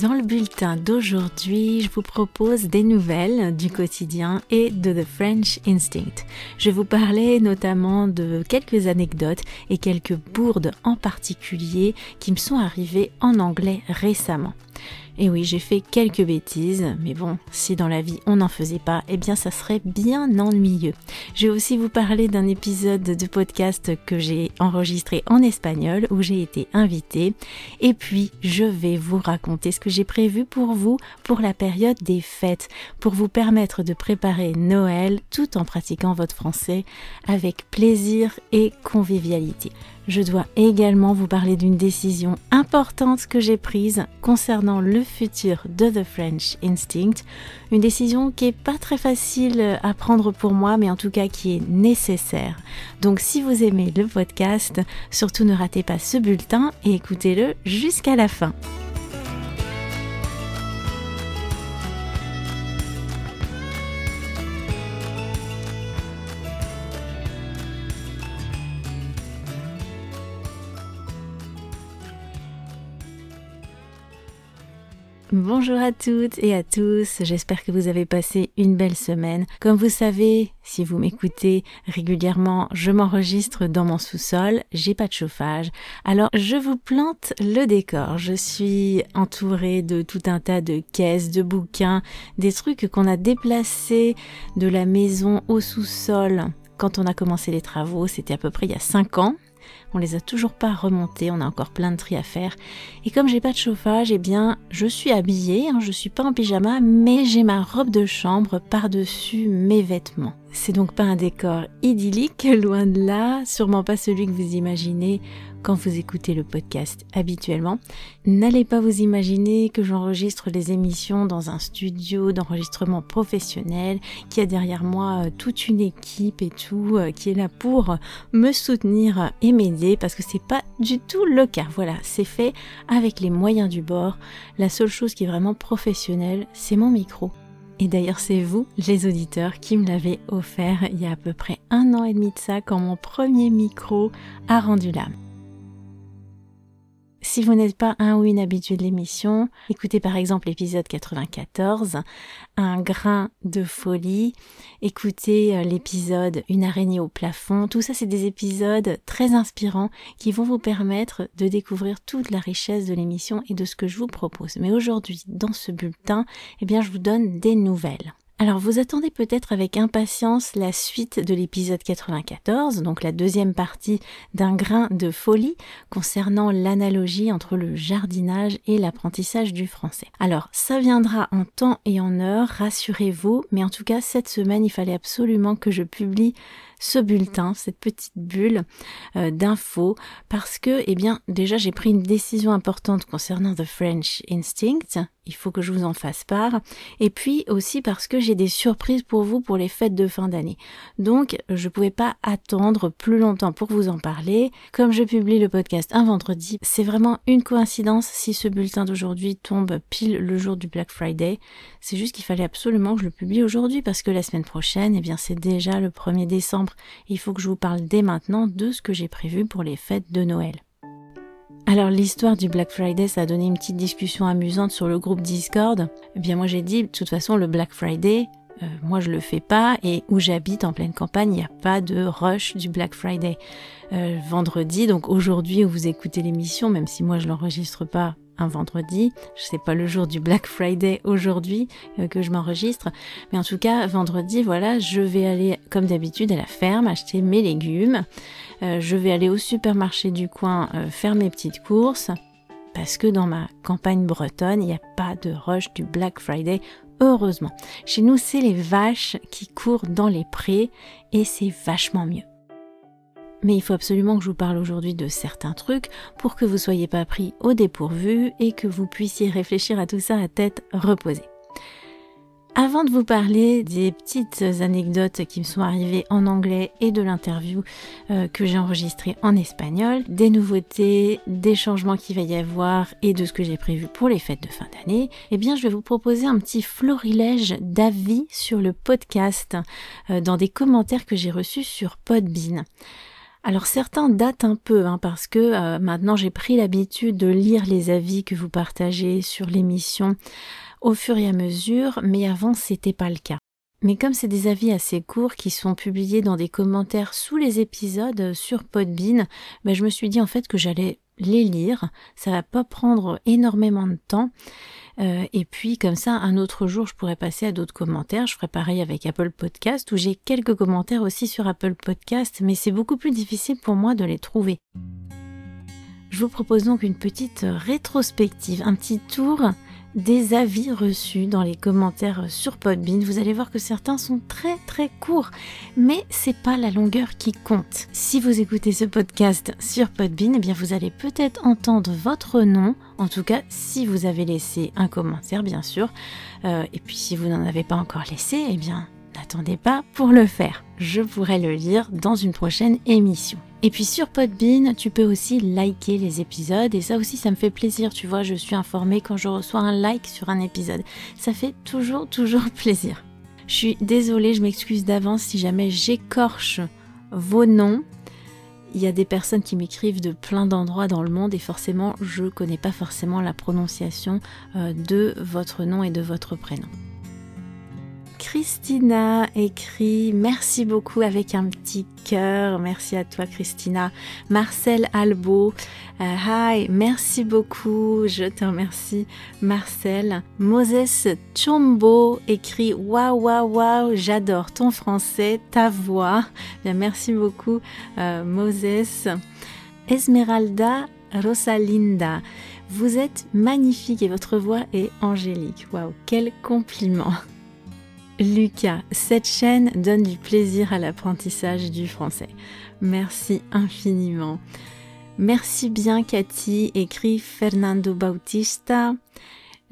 Dans le bulletin d'aujourd'hui, je vous propose des nouvelles du quotidien et de The French Instinct. Je vous parler notamment de quelques anecdotes et quelques bourdes en particulier qui me sont arrivées en anglais récemment. Et oui, j'ai fait quelques bêtises, mais bon, si dans la vie on n'en faisait pas, eh bien ça serait bien ennuyeux. Je vais aussi vous parler d'un épisode de podcast que j'ai enregistré en espagnol où j'ai été invitée. Et puis, je vais vous raconter ce que j'ai prévu pour vous pour la période des fêtes, pour vous permettre de préparer Noël tout en pratiquant votre français avec plaisir et convivialité je dois également vous parler d'une décision importante que j'ai prise concernant le futur de The French Instinct. Une décision qui est pas très facile à prendre pour moi, mais en tout cas qui est nécessaire. Donc si vous aimez le podcast, surtout ne ratez pas ce bulletin et écoutez-le jusqu'à la fin. Bonjour à toutes et à tous, j'espère que vous avez passé une belle semaine. Comme vous savez, si vous m'écoutez régulièrement, je m'enregistre dans mon sous-sol, j'ai pas de chauffage, alors je vous plante le décor. Je suis entourée de tout un tas de caisses, de bouquins, des trucs qu'on a déplacés de la maison au sous-sol quand on a commencé les travaux, c'était à peu près il y a 5 ans. On les a toujours pas remontés, on a encore plein de tri à faire. Et comme j'ai pas de chauffage, eh bien, je suis habillée, hein, je suis pas en pyjama, mais j'ai ma robe de chambre par-dessus mes vêtements. C'est donc pas un décor idyllique, loin de là, sûrement pas celui que vous imaginez quand vous écoutez le podcast habituellement. N'allez pas vous imaginer que j'enregistre les émissions dans un studio d'enregistrement professionnel, qui a derrière moi euh, toute une équipe et tout, euh, qui est là pour me soutenir et m'aider, parce que c'est pas du tout le cas. Voilà, c'est fait avec les moyens du bord. La seule chose qui est vraiment professionnelle, c'est mon micro. Et d'ailleurs, c'est vous, les auditeurs, qui me l'avez offert il y a à peu près un an et demi de ça, quand mon premier micro a rendu l'âme. Si vous n'êtes pas un ou une habituée de l'émission, écoutez par exemple l'épisode 94, Un grain de folie, écoutez euh, l'épisode Une araignée au plafond, tout ça c'est des épisodes très inspirants qui vont vous permettre de découvrir toute la richesse de l'émission et de ce que je vous propose. Mais aujourd'hui, dans ce bulletin, eh bien je vous donne des nouvelles. Alors vous attendez peut-être avec impatience la suite de l'épisode 94, donc la deuxième partie d'un grain de folie concernant l'analogie entre le jardinage et l'apprentissage du français. Alors ça viendra en temps et en heure, rassurez-vous, mais en tout cas cette semaine il fallait absolument que je publie ce bulletin, cette petite bulle euh, d'infos, parce que, eh bien, déjà j'ai pris une décision importante concernant The French Instinct, il faut que je vous en fasse part, et puis aussi parce que j'ai des surprises pour vous pour les fêtes de fin d'année. Donc, je pouvais pas attendre plus longtemps pour vous en parler. Comme je publie le podcast un vendredi, c'est vraiment une coïncidence si ce bulletin d'aujourd'hui tombe pile le jour du Black Friday. C'est juste qu'il fallait absolument que je le publie aujourd'hui parce que la semaine prochaine, eh bien, c'est déjà le 1er décembre. Il faut que je vous parle dès maintenant de ce que j'ai prévu pour les fêtes de Noël. Alors l'histoire du Black Friday, ça a donné une petite discussion amusante sur le groupe Discord. Eh bien moi j'ai dit, de toute façon le Black Friday, euh, moi je le fais pas et où j'habite en pleine campagne, il n'y a pas de rush du Black Friday. Euh, vendredi, donc aujourd'hui où vous écoutez l'émission, même si moi je l'enregistre pas un vendredi. Je sais pas le jour du Black Friday aujourd'hui euh, que je m'enregistre, mais en tout cas vendredi, voilà, je vais aller comme d'habitude à la ferme acheter mes légumes. Euh, je vais aller au supermarché du coin euh, faire mes petites courses parce que dans ma campagne bretonne, il n'y a pas de rush du Black Friday. Heureusement. Chez nous, c'est les vaches qui courent dans les prés et c'est vachement mieux. Mais il faut absolument que je vous parle aujourd'hui de certains trucs pour que vous soyez pas pris au dépourvu et que vous puissiez réfléchir à tout ça à tête reposée. Avant de vous parler des petites anecdotes qui me sont arrivées en anglais et de l'interview euh, que j'ai enregistrée en espagnol, des nouveautés, des changements qu'il va y avoir et de ce que j'ai prévu pour les fêtes de fin d'année, eh bien je vais vous proposer un petit florilège d'avis sur le podcast euh, dans des commentaires que j'ai reçus sur Podbean. Alors certains datent un peu hein, parce que euh, maintenant j'ai pris l'habitude de lire les avis que vous partagez sur l'émission au fur et à mesure, mais avant c'était pas le cas. Mais comme c'est des avis assez courts qui sont publiés dans des commentaires sous les épisodes sur Podbean, ben je me suis dit en fait que j'allais les lire. Ça va pas prendre énormément de temps. Euh, et puis comme ça, un autre jour, je pourrais passer à d'autres commentaires. Je ferai pareil avec Apple Podcast, où j'ai quelques commentaires aussi sur Apple Podcast, mais c'est beaucoup plus difficile pour moi de les trouver. Je vous propose donc une petite rétrospective, un petit tour des avis reçus dans les commentaires sur Podbean. Vous allez voir que certains sont très très courts, mais c'est pas la longueur qui compte. Si vous écoutez ce podcast sur Podbean, eh bien vous allez peut-être entendre votre nom, en tout cas si vous avez laissé un commentaire bien sûr, euh, et puis si vous n'en avez pas encore laissé, eh bien n'attendez pas pour le faire. Je pourrai le lire dans une prochaine émission. Et puis sur Podbean, tu peux aussi liker les épisodes et ça aussi ça me fait plaisir, tu vois, je suis informée quand je reçois un like sur un épisode. Ça fait toujours toujours plaisir. Je suis désolée, je m'excuse d'avance si jamais j'écorche vos noms. Il y a des personnes qui m'écrivent de plein d'endroits dans le monde et forcément je connais pas forcément la prononciation euh, de votre nom et de votre prénom. Christina écrit merci beaucoup avec un petit cœur. Merci à toi Christina. Marcel Albo, euh, hi, merci beaucoup. Je te remercie Marcel. Moses Chombo écrit waouh waouh waouh, j'adore ton français, ta voix. Merci beaucoup euh, Moses. Esmeralda Rosalinda. Vous êtes magnifique et votre voix est angélique. Waouh, quel compliment. Lucas, cette chaîne donne du plaisir à l'apprentissage du français. Merci infiniment. Merci bien Cathy, écrit Fernando Bautista.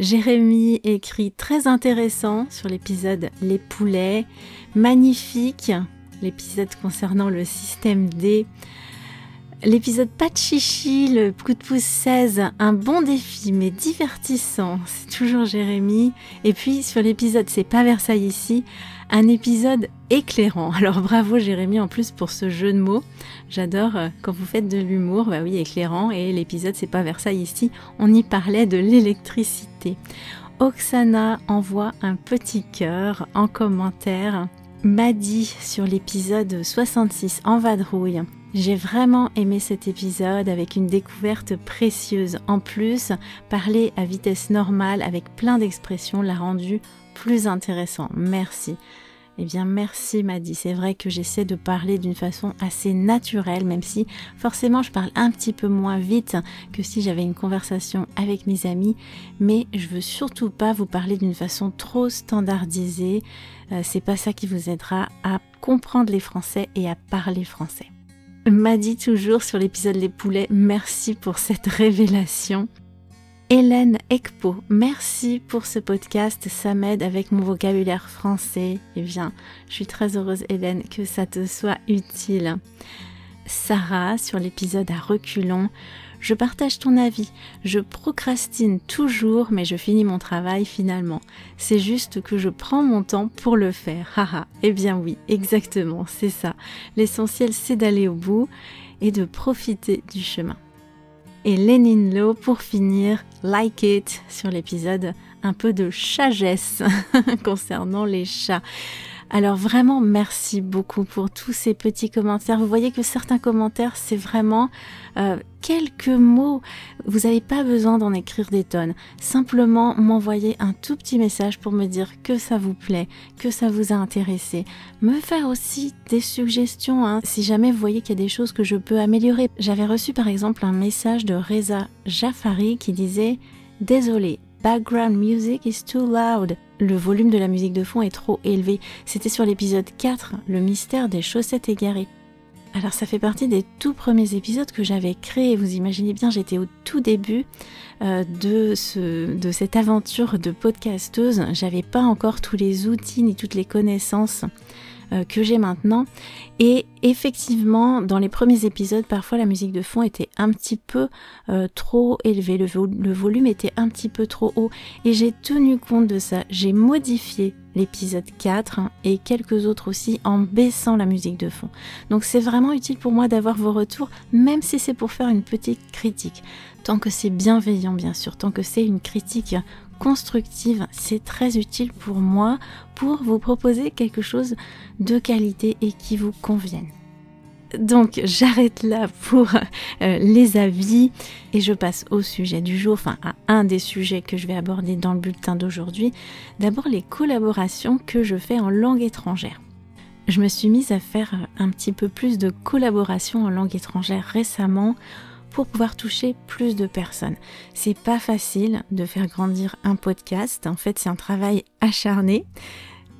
Jérémy écrit très intéressant sur l'épisode Les poulets. Magnifique, l'épisode concernant le système D. L'épisode Pas de chichi, le coup de pouce 16, un bon défi mais divertissant, c'est toujours Jérémy. Et puis sur l'épisode C'est pas Versailles ici, un épisode éclairant. Alors bravo Jérémy en plus pour ce jeu de mots. J'adore euh, quand vous faites de l'humour, bah oui éclairant et l'épisode C'est pas Versailles ici, on y parlait de l'électricité. Oksana envoie un petit cœur en commentaire. M'a dit sur l'épisode 66 en vadrouille j'ai vraiment aimé cet épisode avec une découverte précieuse. En plus, parler à vitesse normale avec plein d'expressions l'a rendu plus intéressant. Merci. Eh bien, merci Maddy. C'est vrai que j'essaie de parler d'une façon assez naturelle, même si forcément je parle un petit peu moins vite que si j'avais une conversation avec mes amis. Mais je veux surtout pas vous parler d'une façon trop standardisée. Euh, c'est pas ça qui vous aidera à comprendre les Français et à parler français m'a dit toujours sur l'épisode Les poulets, merci pour cette révélation. Hélène Ekpo, merci pour ce podcast, ça m'aide avec mon vocabulaire français. Eh bien, je suis très heureuse Hélène que ça te soit utile. Sarah sur l'épisode à reculons, je partage ton avis. Je procrastine toujours, mais je finis mon travail finalement. C'est juste que je prends mon temps pour le faire. Haha. eh bien oui, exactement, c'est ça. L'essentiel, c'est d'aller au bout et de profiter du chemin. Et Lénine Lo, pour finir, like it sur l'épisode un peu de chagesse concernant les chats. Alors vraiment, merci beaucoup pour tous ces petits commentaires. Vous voyez que certains commentaires, c'est vraiment euh, quelques mots. Vous n'avez pas besoin d'en écrire des tonnes. Simplement m'envoyer un tout petit message pour me dire que ça vous plaît, que ça vous a intéressé. Me faire aussi des suggestions, hein, si jamais vous voyez qu'il y a des choses que je peux améliorer. J'avais reçu par exemple un message de Reza Jafari qui disait Désolé, background music is too loud le volume de la musique de fond est trop élevé. C'était sur l'épisode 4, le mystère des chaussettes égarées. Alors ça fait partie des tout premiers épisodes que j'avais créés. Vous imaginez bien, j'étais au tout début euh, de, de cette aventure de podcasteuse. J'avais pas encore tous les outils ni toutes les connaissances euh, que j'ai maintenant. Et effectivement, dans les premiers épisodes, parfois la musique de fond était un petit peu euh, trop élevée, le, le volume était un petit peu trop haut. Et j'ai tenu compte de ça. J'ai modifié l'épisode 4 et quelques autres aussi en baissant la musique de fond. Donc c'est vraiment utile pour moi d'avoir vos retours, même si c'est pour faire une petite critique. Tant que c'est bienveillant bien sûr, tant que c'est une critique constructive, c'est très utile pour moi pour vous proposer quelque chose de qualité et qui vous convienne. Donc j'arrête là pour euh, les avis et je passe au sujet du jour, enfin à un des sujets que je vais aborder dans le bulletin d'aujourd'hui. D'abord les collaborations que je fais en langue étrangère. Je me suis mise à faire un petit peu plus de collaborations en langue étrangère récemment pour pouvoir toucher plus de personnes. C'est pas facile de faire grandir un podcast. En fait, c'est un travail acharné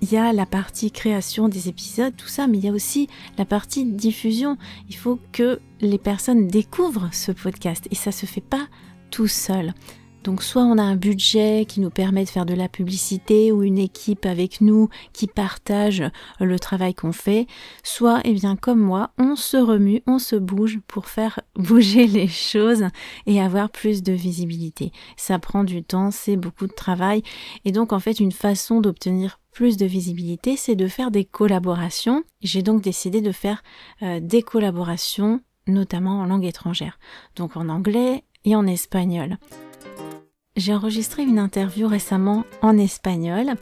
il y a la partie création des épisodes, tout ça, mais il y a aussi la partie diffusion. Il faut que les personnes découvrent ce podcast et ça se fait pas tout seul. Donc soit on a un budget qui nous permet de faire de la publicité ou une équipe avec nous qui partage le travail qu'on fait, soit eh bien comme moi, on se remue, on se bouge pour faire bouger les choses et avoir plus de visibilité. Ça prend du temps, c'est beaucoup de travail et donc en fait une façon d'obtenir plus de visibilité, c'est de faire des collaborations. J'ai donc décidé de faire euh, des collaborations notamment en langue étrangère, donc en anglais et en espagnol. J'ai enregistré une interview récemment en espagnol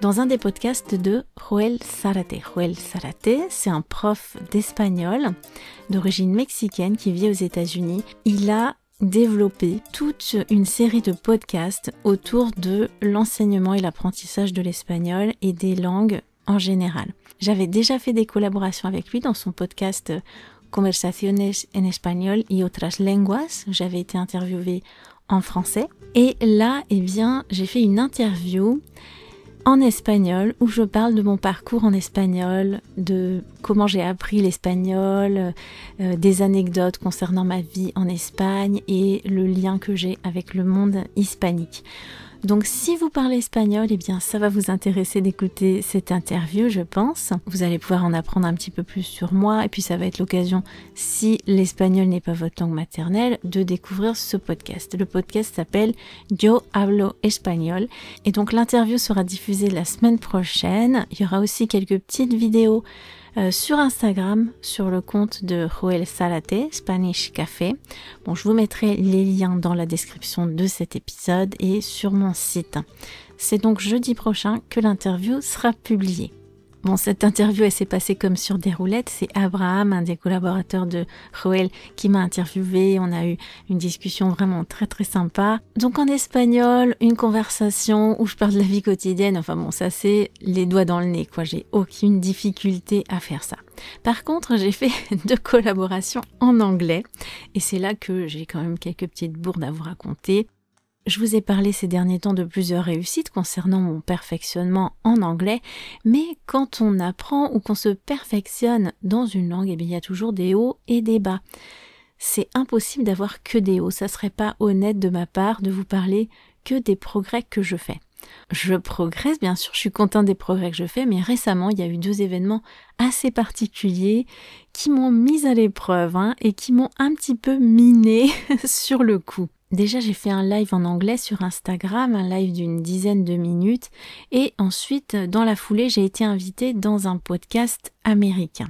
dans un des podcasts de Joel Sarate. Joel Sarate, c'est un prof d'espagnol d'origine mexicaine qui vit aux États-Unis. Il a développé toute une série de podcasts autour de l'enseignement et l'apprentissage de l'espagnol et des langues en général. J'avais déjà fait des collaborations avec lui dans son podcast Conversaciones en espagnol y otras lenguas. J'avais été interviewée français. Et là, eh bien, j'ai fait une interview en espagnol où je parle de mon parcours en espagnol, de comment j'ai appris l'espagnol, euh, des anecdotes concernant ma vie en Espagne et le lien que j'ai avec le monde hispanique. Donc si vous parlez espagnol, eh bien ça va vous intéresser d'écouter cette interview, je pense. Vous allez pouvoir en apprendre un petit peu plus sur moi et puis ça va être l'occasion, si l'espagnol n'est pas votre langue maternelle, de découvrir ce podcast. Le podcast s'appelle Yo hablo espagnol et donc l'interview sera diffusée la semaine prochaine. Il y aura aussi quelques petites vidéos euh, sur Instagram, sur le compte de Joel Salate, Spanish Café. Bon, je vous mettrai les liens dans la description de cet épisode et sur mon site. C'est donc jeudi prochain que l'interview sera publiée. Bon, cette interview, elle s'est passée comme sur des roulettes. C'est Abraham, un des collaborateurs de Joël, qui m'a interviewé. On a eu une discussion vraiment très très sympa. Donc en espagnol, une conversation où je parle de la vie quotidienne. Enfin bon, ça c'est les doigts dans le nez, quoi. J'ai aucune difficulté à faire ça. Par contre, j'ai fait deux collaborations en anglais. Et c'est là que j'ai quand même quelques petites bourdes à vous raconter. Je vous ai parlé ces derniers temps de plusieurs réussites concernant mon perfectionnement en anglais, mais quand on apprend ou qu'on se perfectionne dans une langue, eh bien, il y a toujours des hauts et des bas. C'est impossible d'avoir que des hauts, ça serait pas honnête de ma part de vous parler que des progrès que je fais. Je progresse, bien sûr, je suis content des progrès que je fais, mais récemment, il y a eu deux événements assez particuliers qui m'ont mise à l'épreuve hein, et qui m'ont un petit peu miné sur le coup. Déjà, j'ai fait un live en anglais sur Instagram, un live d'une dizaine de minutes, et ensuite, dans la foulée, j'ai été invitée dans un podcast américain.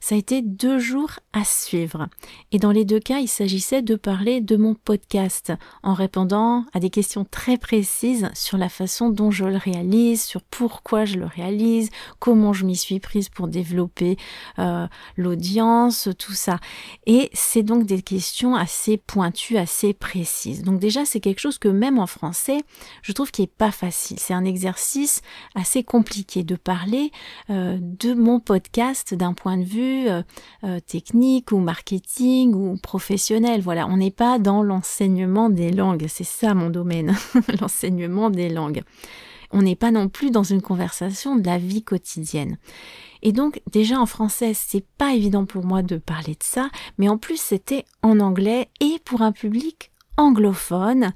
Ça a été deux jours à suivre. Et dans les deux cas, il s'agissait de parler de mon podcast en répondant à des questions très précises sur la façon dont je le réalise, sur pourquoi je le réalise, comment je m'y suis prise pour développer euh, l'audience, tout ça. Et c'est donc des questions assez pointues, assez précises. Donc déjà, c'est quelque chose que même en français, je trouve qui est pas facile. C'est un exercice assez compliqué de parler euh, de mon podcast d'un point de vue euh, euh, technique ou marketing ou professionnel. Voilà, on n'est pas dans l'enseignement des langues, c'est ça mon domaine, l'enseignement des langues. On n'est pas non plus dans une conversation de la vie quotidienne. Et donc déjà en français, c'est pas évident pour moi de parler de ça, mais en plus c'était en anglais et pour un public anglophone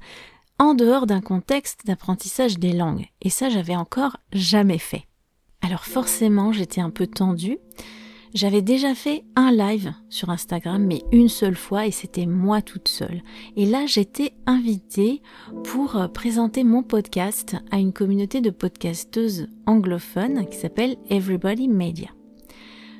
en dehors d'un contexte d'apprentissage des langues. Et ça, j'avais encore jamais fait. Alors forcément, j'étais un peu tendue. J'avais déjà fait un live sur Instagram, mais une seule fois, et c'était moi toute seule. Et là, j'étais invitée pour euh, présenter mon podcast à une communauté de podcasteuses anglophones qui s'appelle Everybody Media.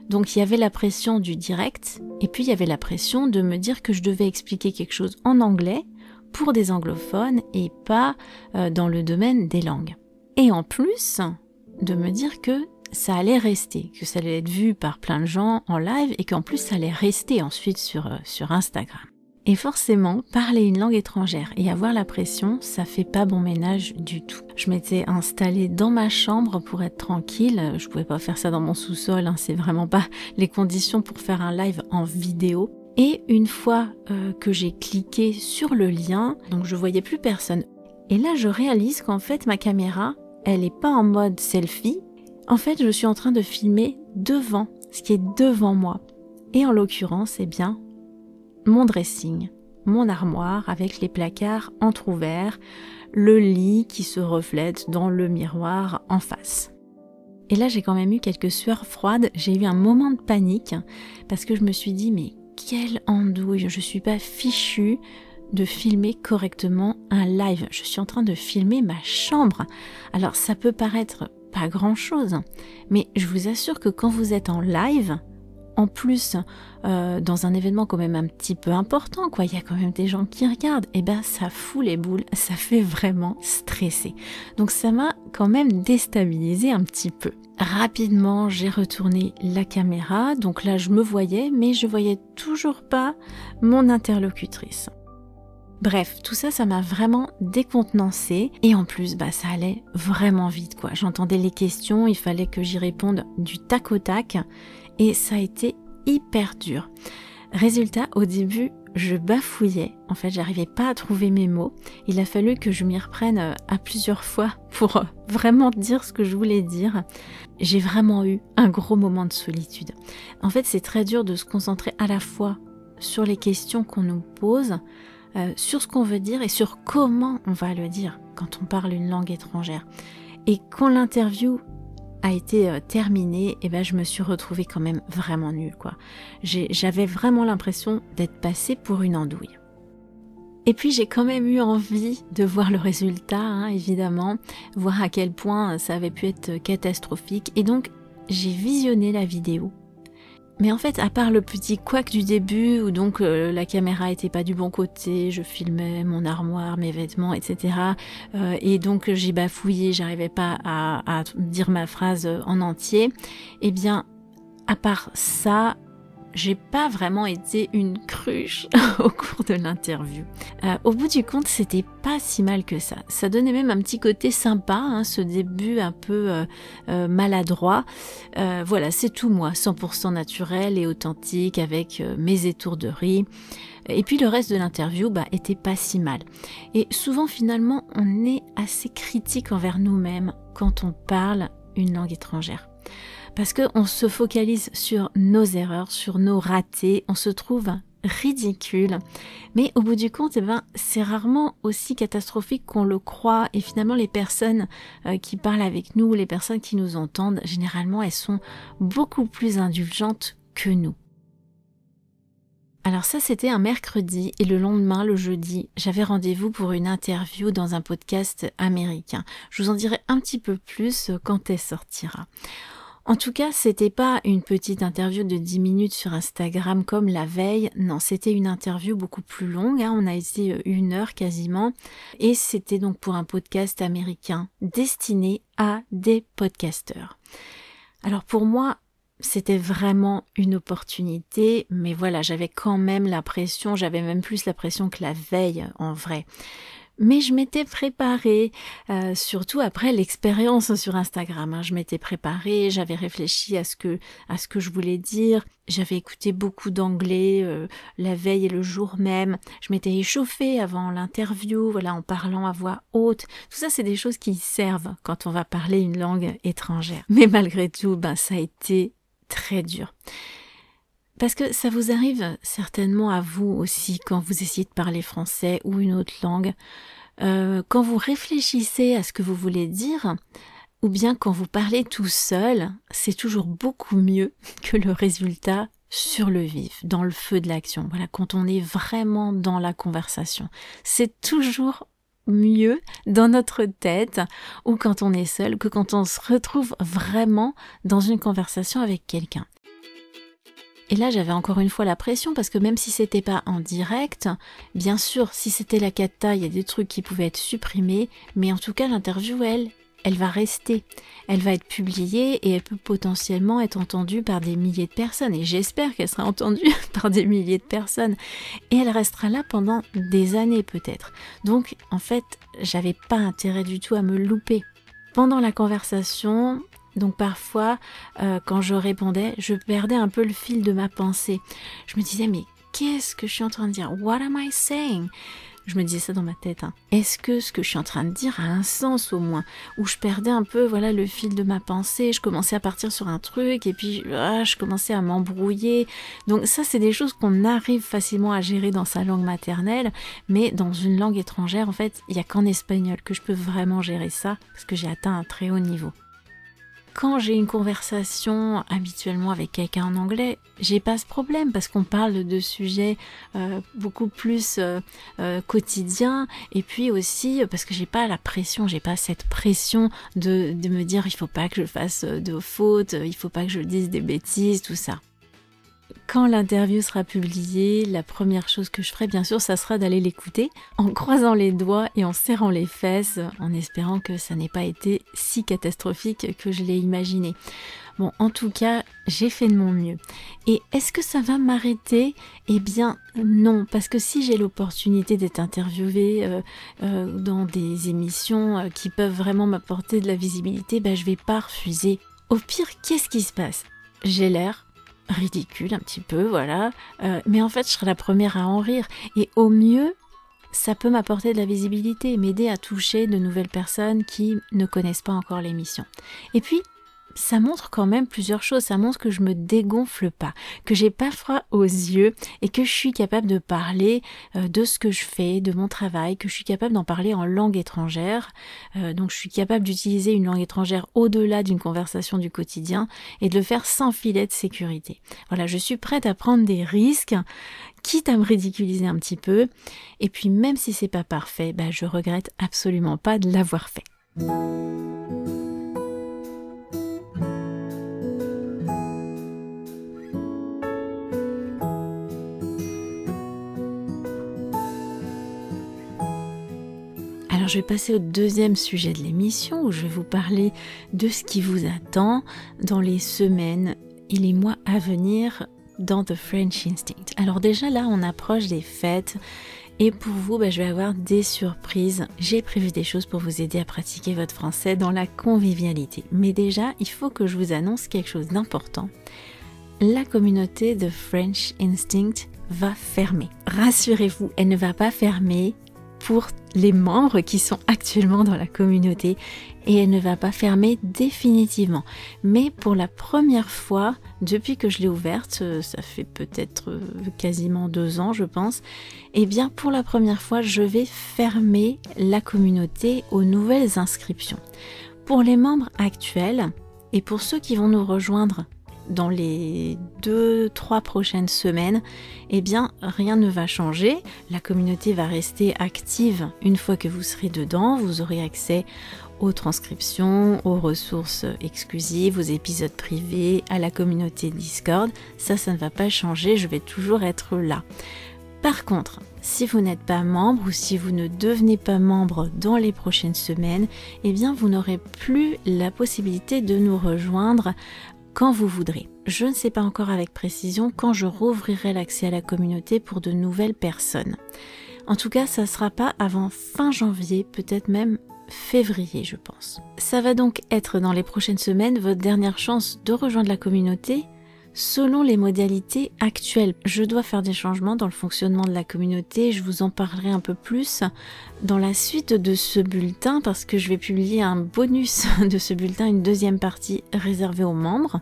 Donc il y avait la pression du direct, et puis il y avait la pression de me dire que je devais expliquer quelque chose en anglais pour des anglophones et pas euh, dans le domaine des langues. Et en plus, de me dire que ça allait rester, que ça allait être vu par plein de gens en live et qu'en plus ça allait rester ensuite sur, euh, sur Instagram. Et forcément, parler une langue étrangère et avoir la pression, ça fait pas bon ménage du tout. Je m'étais installée dans ma chambre pour être tranquille. Je pouvais pas faire ça dans mon sous-sol, hein. c'est vraiment pas les conditions pour faire un live en vidéo. Et une fois euh, que j'ai cliqué sur le lien, donc je voyais plus personne. Et là, je réalise qu'en fait, ma caméra, elle est pas en mode selfie. En fait, je suis en train de filmer devant, ce qui est devant moi. Et en l'occurrence, eh bien, mon dressing, mon armoire avec les placards entr'ouverts, le lit qui se reflète dans le miroir en face. Et là, j'ai quand même eu quelques sueurs froides, j'ai eu un moment de panique parce que je me suis dit mais quelle andouille, je suis pas fichue de filmer correctement un live. Je suis en train de filmer ma chambre. Alors ça peut paraître pas grand chose, mais je vous assure que quand vous êtes en live, en plus euh, dans un événement quand même un petit peu important, quoi, il y quand même des gens qui regardent, et eh ben ça fout les boules, ça fait vraiment stresser. Donc ça m'a quand même déstabilisé un petit peu. Rapidement, j'ai retourné la caméra, donc là je me voyais, mais je voyais toujours pas mon interlocutrice. Bref, tout ça, ça m'a vraiment décontenancé. Et en plus, bah, ça allait vraiment vite, quoi. J'entendais les questions, il fallait que j'y réponde du tac au tac et ça a été hyper dur. Résultat, au début, je bafouillais. En fait, j'arrivais pas à trouver mes mots. Il a fallu que je m'y reprenne euh, à plusieurs fois pour euh, vraiment dire ce que je voulais dire. J'ai vraiment eu un gros moment de solitude. En fait, c'est très dur de se concentrer à la fois sur les questions qu'on nous pose, euh, sur ce qu'on veut dire et sur comment on va le dire quand on parle une langue étrangère. Et quand l'interview a été euh, terminée, eh ben je me suis retrouvée quand même vraiment nulle quoi. J'avais vraiment l'impression d'être passée pour une andouille. Et puis j'ai quand même eu envie de voir le résultat, hein, évidemment, voir à quel point ça avait pu être catastrophique. Et donc j'ai visionné la vidéo mais en fait, à part le petit couac du début, où donc euh, la caméra était pas du bon côté, je filmais mon armoire, mes vêtements, etc. Euh, et donc j'ai bafouillé, j'arrivais pas à, à, dire ma phrase en entier. Eh bien, à part ça, j'ai pas vraiment été une cruche au cours de l'interview. Euh, au bout du compte, c'était pas si mal que ça. Ça donnait même un petit côté sympa, hein, ce début un peu euh, euh, maladroit. voilà, c'est tout moi, 100% naturel et authentique avec mes étourderies. Et puis le reste de l'interview bah, était pas si mal. Et souvent finalement, on est assez critique envers nous-mêmes quand on parle une langue étrangère parce qu'on se focalise sur nos erreurs, sur nos ratés, on se trouve ridicule. Mais au bout du compte, eh ben, c'est rarement aussi catastrophique qu'on le croit. Et finalement, les personnes euh, qui parlent avec nous, les personnes qui nous entendent, généralement, elles sont beaucoup plus indulgentes que nous. Alors ça, c'était un mercredi et le lendemain, le jeudi, j'avais rendez-vous pour une interview dans un podcast américain. Je vous en dirai un petit peu plus quand elle sortira. En tout cas, c'était pas une petite interview de 10 minutes sur Instagram comme la veille. Non, c'était une interview beaucoup plus longue. Hein. On a été euh, une heure quasiment. Et c'était donc pour un podcast américain destiné à des podcasteurs. Alors pour moi, c'était vraiment une opportunité, mais voilà, j'avais quand même la pression, j'avais même plus la pression que la veille en vrai mais je m'étais préparée, euh, surtout après l'expérience sur Instagram. Hein. Je m'étais préparée, j'avais réfléchi à ce que à ce que je voulais dire. J'avais écouté beaucoup d'anglais euh, la veille et le jour même. Je m'étais échauffée avant l'interview, voilà, en parlant à voix haute. Tout ça, c'est des choses qui servent quand on va parler une langue étrangère. Mais malgré tout, ben ça a été très dur. Parce que ça vous arrive certainement à vous aussi quand vous essayez de parler français ou une autre langue. Euh, quand vous réfléchissez à ce que vous voulez dire, ou bien quand vous parlez tout seul, c'est toujours beaucoup mieux que le résultat sur le vif, dans le feu de l'action. Voilà, quand on est vraiment dans la conversation. C'est toujours mieux dans notre tête ou quand on est seul que quand on se retrouve vraiment dans une conversation avec quelqu'un. Et là, j'avais encore une fois la pression parce que même si c'était pas en direct, bien sûr, si c'était la cata, il y a des trucs qui pouvaient être supprimés, mais en tout cas, l'interview, elle, elle va rester, elle va être publiée et elle peut potentiellement être entendue par des milliers de personnes. Et j'espère qu'elle sera entendue par des milliers de personnes. Et elle restera là pendant des années peut-être. Donc en fait, j'avais pas intérêt du tout à me louper. Pendant la conversation, donc parfois, euh, quand je répondais, je perdais un peu le fil de ma pensée. Je me disais, mais qu'est-ce que je suis en train de dire? What am I saying? Je me disais ça dans ma tête. Hein. Est-ce que ce que je suis en train de dire a un sens au moins? Où je perdais un peu voilà le fil de ma pensée, je commençais à partir sur un truc et puis ah, je commençais à m'embrouiller. Donc ça c'est des choses qu'on arrive facilement à gérer dans sa langue maternelle, mais dans une langue étrangère en fait il n'y a qu'en espagnol que je peux vraiment gérer ça parce que j'ai atteint un très haut niveau quand j'ai une conversation habituellement avec quelqu'un en anglais, j'ai pas ce problème parce qu'on parle de sujets euh, beaucoup plus euh, euh, quotidiens. Et puis aussi parce que j'ai pas la pression, j'ai pas cette pression de, de me dire il faut pas que je fasse de fautes, il faut pas que je dise des bêtises, tout ça l'interview sera publiée, la première chose que je ferai, bien sûr, ça sera d'aller l'écouter en croisant les doigts et en serrant les fesses, en espérant que ça n'ait pas été si catastrophique que je l'ai imaginé. Bon, en tout cas, j'ai fait de mon mieux. Et est-ce que ça va m'arrêter? Eh bien, non, parce que si j'ai l'opportunité d'être interviewée euh, euh, dans des émissions euh, qui peuvent vraiment m'apporter de la visibilité, ben, je vais pas refuser. Au pire, qu'est-ce qui se passe? J'ai l'air ridicule un petit peu, voilà. Euh, mais en fait, je serai la première à en rire. Et au mieux, ça peut m'apporter de la visibilité, m'aider à toucher de nouvelles personnes qui ne connaissent pas encore l'émission. Et puis, ça montre quand même plusieurs choses. Ça montre que je me dégonfle pas, que j'ai pas froid aux yeux et que je suis capable de parler euh, de ce que je fais, de mon travail, que je suis capable d'en parler en langue étrangère. Euh, donc je suis capable d'utiliser une langue étrangère au-delà d'une conversation du quotidien et de le faire sans filet de sécurité. Voilà, je suis prête à prendre des risques quitte à me ridiculiser un petit peu. Et puis même si c'est pas parfait, bah, je regrette absolument pas de l'avoir fait. Je vais passer au deuxième sujet de l'émission où je vais vous parler de ce qui vous attend dans les semaines et les mois à venir dans The French Instinct. Alors déjà là on approche des fêtes et pour vous bah, je vais avoir des surprises. J'ai prévu des choses pour vous aider à pratiquer votre français dans la convivialité. Mais déjà il faut que je vous annonce quelque chose d'important. La communauté de French Instinct va fermer. Rassurez-vous, elle ne va pas fermer pour les membres qui sont actuellement dans la communauté et elle ne va pas fermer définitivement. Mais pour la première fois, depuis que je l'ai ouverte, euh, ça fait peut-être euh, quasiment deux ans je pense, et eh bien pour la première fois je vais fermer la communauté aux nouvelles inscriptions. Pour les membres actuels et pour ceux qui vont nous rejoindre dans les deux, trois prochaines semaines, eh bien, rien ne va changer. La communauté va rester active une fois que vous serez dedans. Vous aurez accès aux transcriptions, aux ressources exclusives, aux épisodes privés, à la communauté Discord. Ça, ça ne va pas changer. Je vais toujours être là. Par contre, si vous n'êtes pas membre ou si vous ne devenez pas membre dans les prochaines semaines, eh bien vous n'aurez plus la possibilité de nous rejoindre quand vous voudrez. Je ne sais pas encore avec précision quand je rouvrirai l'accès à la communauté pour de nouvelles personnes. En tout cas, ça ne sera pas avant fin janvier, peut-être même février, je pense. Ça va donc être dans les prochaines semaines votre dernière chance de rejoindre la communauté selon les modalités actuelles. Je dois faire des changements dans le fonctionnement de la communauté, je vous en parlerai un peu plus dans la suite de ce bulletin parce que je vais publier un bonus de ce bulletin, une deuxième partie réservée aux membres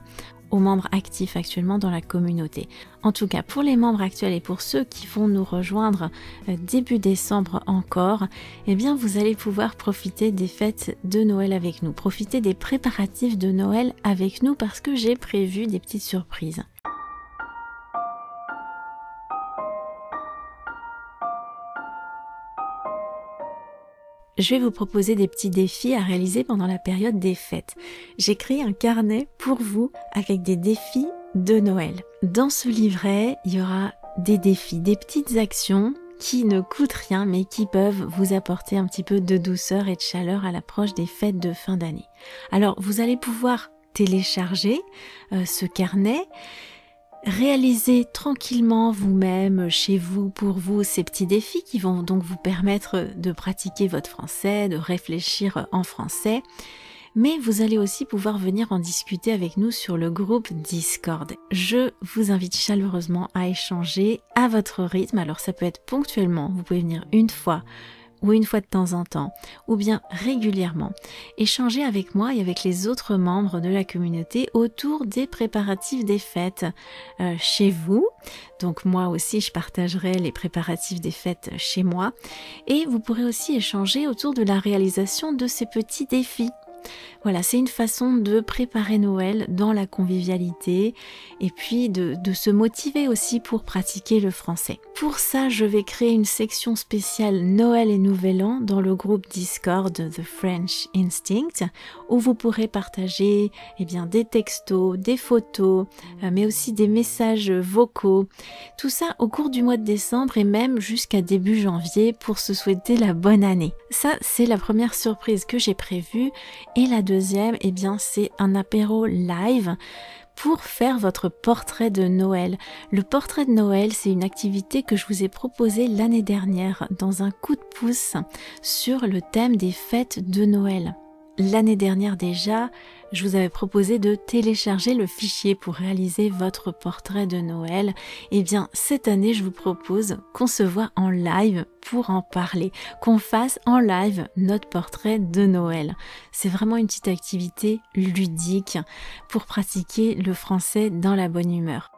aux membres actifs actuellement dans la communauté. En tout cas, pour les membres actuels et pour ceux qui vont nous rejoindre euh, début décembre encore, eh bien vous allez pouvoir profiter des fêtes de Noël avec nous, profiter des préparatifs de Noël avec nous parce que j'ai prévu des petites surprises. Je vais vous proposer des petits défis à réaliser pendant la période des fêtes. J'ai créé un carnet pour vous avec des défis de Noël. Dans ce livret, il y aura des défis, des petites actions qui ne coûtent rien mais qui peuvent vous apporter un petit peu de douceur et de chaleur à l'approche des fêtes de fin d'année. Alors vous allez pouvoir télécharger euh, ce carnet Réalisez tranquillement vous-même, chez vous, pour vous, ces petits défis qui vont donc vous permettre de pratiquer votre français, de réfléchir en français. Mais vous allez aussi pouvoir venir en discuter avec nous sur le groupe Discord. Je vous invite chaleureusement à échanger à votre rythme. Alors ça peut être ponctuellement, vous pouvez venir une fois, ou une fois de temps en temps, ou bien régulièrement, échanger avec moi et avec les autres membres de la communauté autour des préparatifs des fêtes euh, chez vous. Donc moi aussi, je partagerai les préparatifs des fêtes chez moi. Et vous pourrez aussi échanger autour de la réalisation de ces petits défis voilà, c'est une façon de préparer Noël dans la convivialité et puis de, se motiver aussi pour pratiquer le français. Pour ça, je vais créer une section spéciale Noël et Nouvel An dans le groupe Discord The French Instinct où vous pourrez partager eh bien, des textos, des photos, euh, mais aussi des messages vocaux. Tout ça au cours du mois de décembre et même jusqu'à début janvier pour se souhaiter la bonne année. Ça, c'est la première surprise que j'ai prévue et la deuxième, eh bien, c'est un apéro live pour faire votre portrait de Noël. Le portrait de Noël, c'est une activité que je vous ai proposée l'année dernière dans un coup de pouce sur le thème des fêtes de Noël. L'année dernière déjà, je vous avais proposé de télécharger le fichier pour réaliser votre portrait de Noël. Eh bien, cette année, je vous propose qu'on se voit en live pour en parler, qu'on fasse en live notre portrait de Noël. C'est vraiment une petite activité ludique pour pratiquer le français dans la bonne humeur.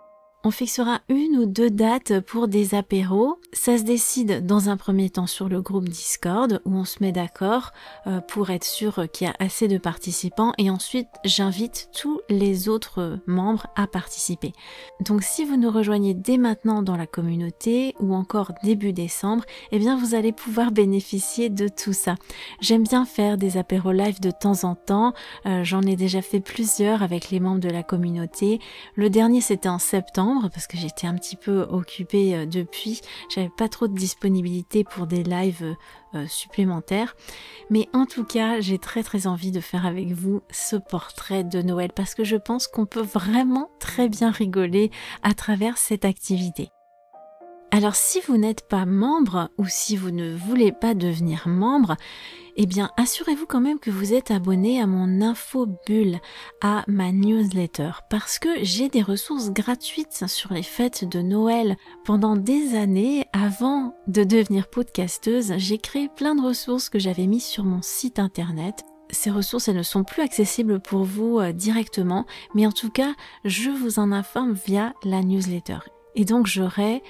On fixera une ou deux dates pour des apéros. Ça se décide dans un premier temps sur le groupe Discord où on se met d'accord euh, pour être sûr qu'il y a assez de participants et ensuite j'invite tous les autres membres à participer. Donc si vous nous rejoignez dès maintenant dans la communauté ou encore début décembre, eh bien vous allez pouvoir bénéficier de tout ça. J'aime bien faire des apéros live de temps en temps. Euh, j'en ai déjà fait plusieurs avec les membres de la communauté. Le dernier c'était en septembre parce que j'étais un petit peu occupée euh, depuis. J'avais pas trop de disponibilité pour des lives euh, euh, supplémentaires. Mais en tout cas, j'ai très très envie de faire avec vous ce portrait de Noël parce que je pense qu'on peut vraiment très bien rigoler à travers cette activité. Alors si vous n'êtes pas membre ou si vous ne voulez pas devenir membre, eh bien assurez-vous quand même que vous êtes abonné à mon info bulle, à ma newsletter, parce que j'ai des ressources gratuites sur les fêtes de Noël. Pendant des années, avant de devenir podcasteuse, j'ai créé plein de ressources que j'avais mises sur mon site internet ces ressources, elles ne sont plus accessibles pour vous euh, directement, mais en tout cas, je vous en informe via la newsletter. Et donc, j'aurai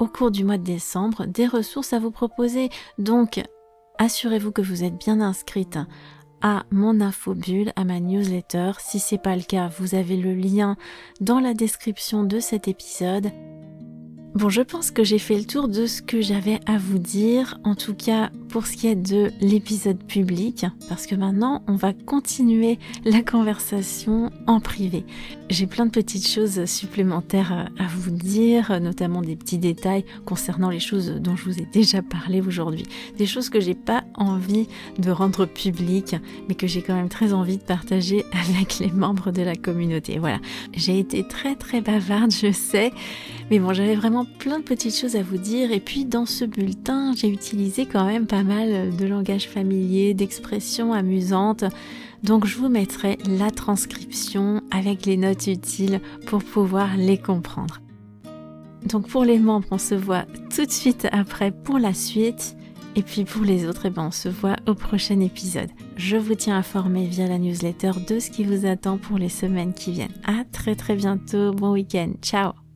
au cours du mois de décembre des ressources à vous proposer. Donc, assurez-vous que vous êtes bien inscrite à mon infobulle, à ma newsletter. Si c'est pas le cas, vous avez le lien dans la description de cet épisode. Bon, je pense que j'ai fait le tour de ce que j'avais à vous dire, en tout cas pour ce qui est de l'épisode public, parce que maintenant on va continuer la conversation en privé. J'ai plein de petites choses supplémentaires à vous dire, notamment des petits détails concernant les choses dont je vous ai déjà parlé aujourd'hui, des choses que j'ai pas envie de rendre publiques, mais que j'ai quand même très envie de partager avec les membres de la communauté. Voilà, j'ai été très très bavarde, je sais, mais bon, j'avais vraiment plein de petites choses à vous dire. Et puis dans ce bulletin, j'ai utilisé quand même mal de langage familier, d'expressions amusantes. Donc je vous mettrai la transcription avec les notes utiles pour pouvoir les comprendre. Donc pour les membres, on se voit tout de suite après pour la suite. Et puis pour les autres, eh ben, on se voit au prochain épisode. Je vous tiens informé via la newsletter de ce qui vous attend pour les semaines qui viennent. À très très bientôt. Bon week-end. Ciao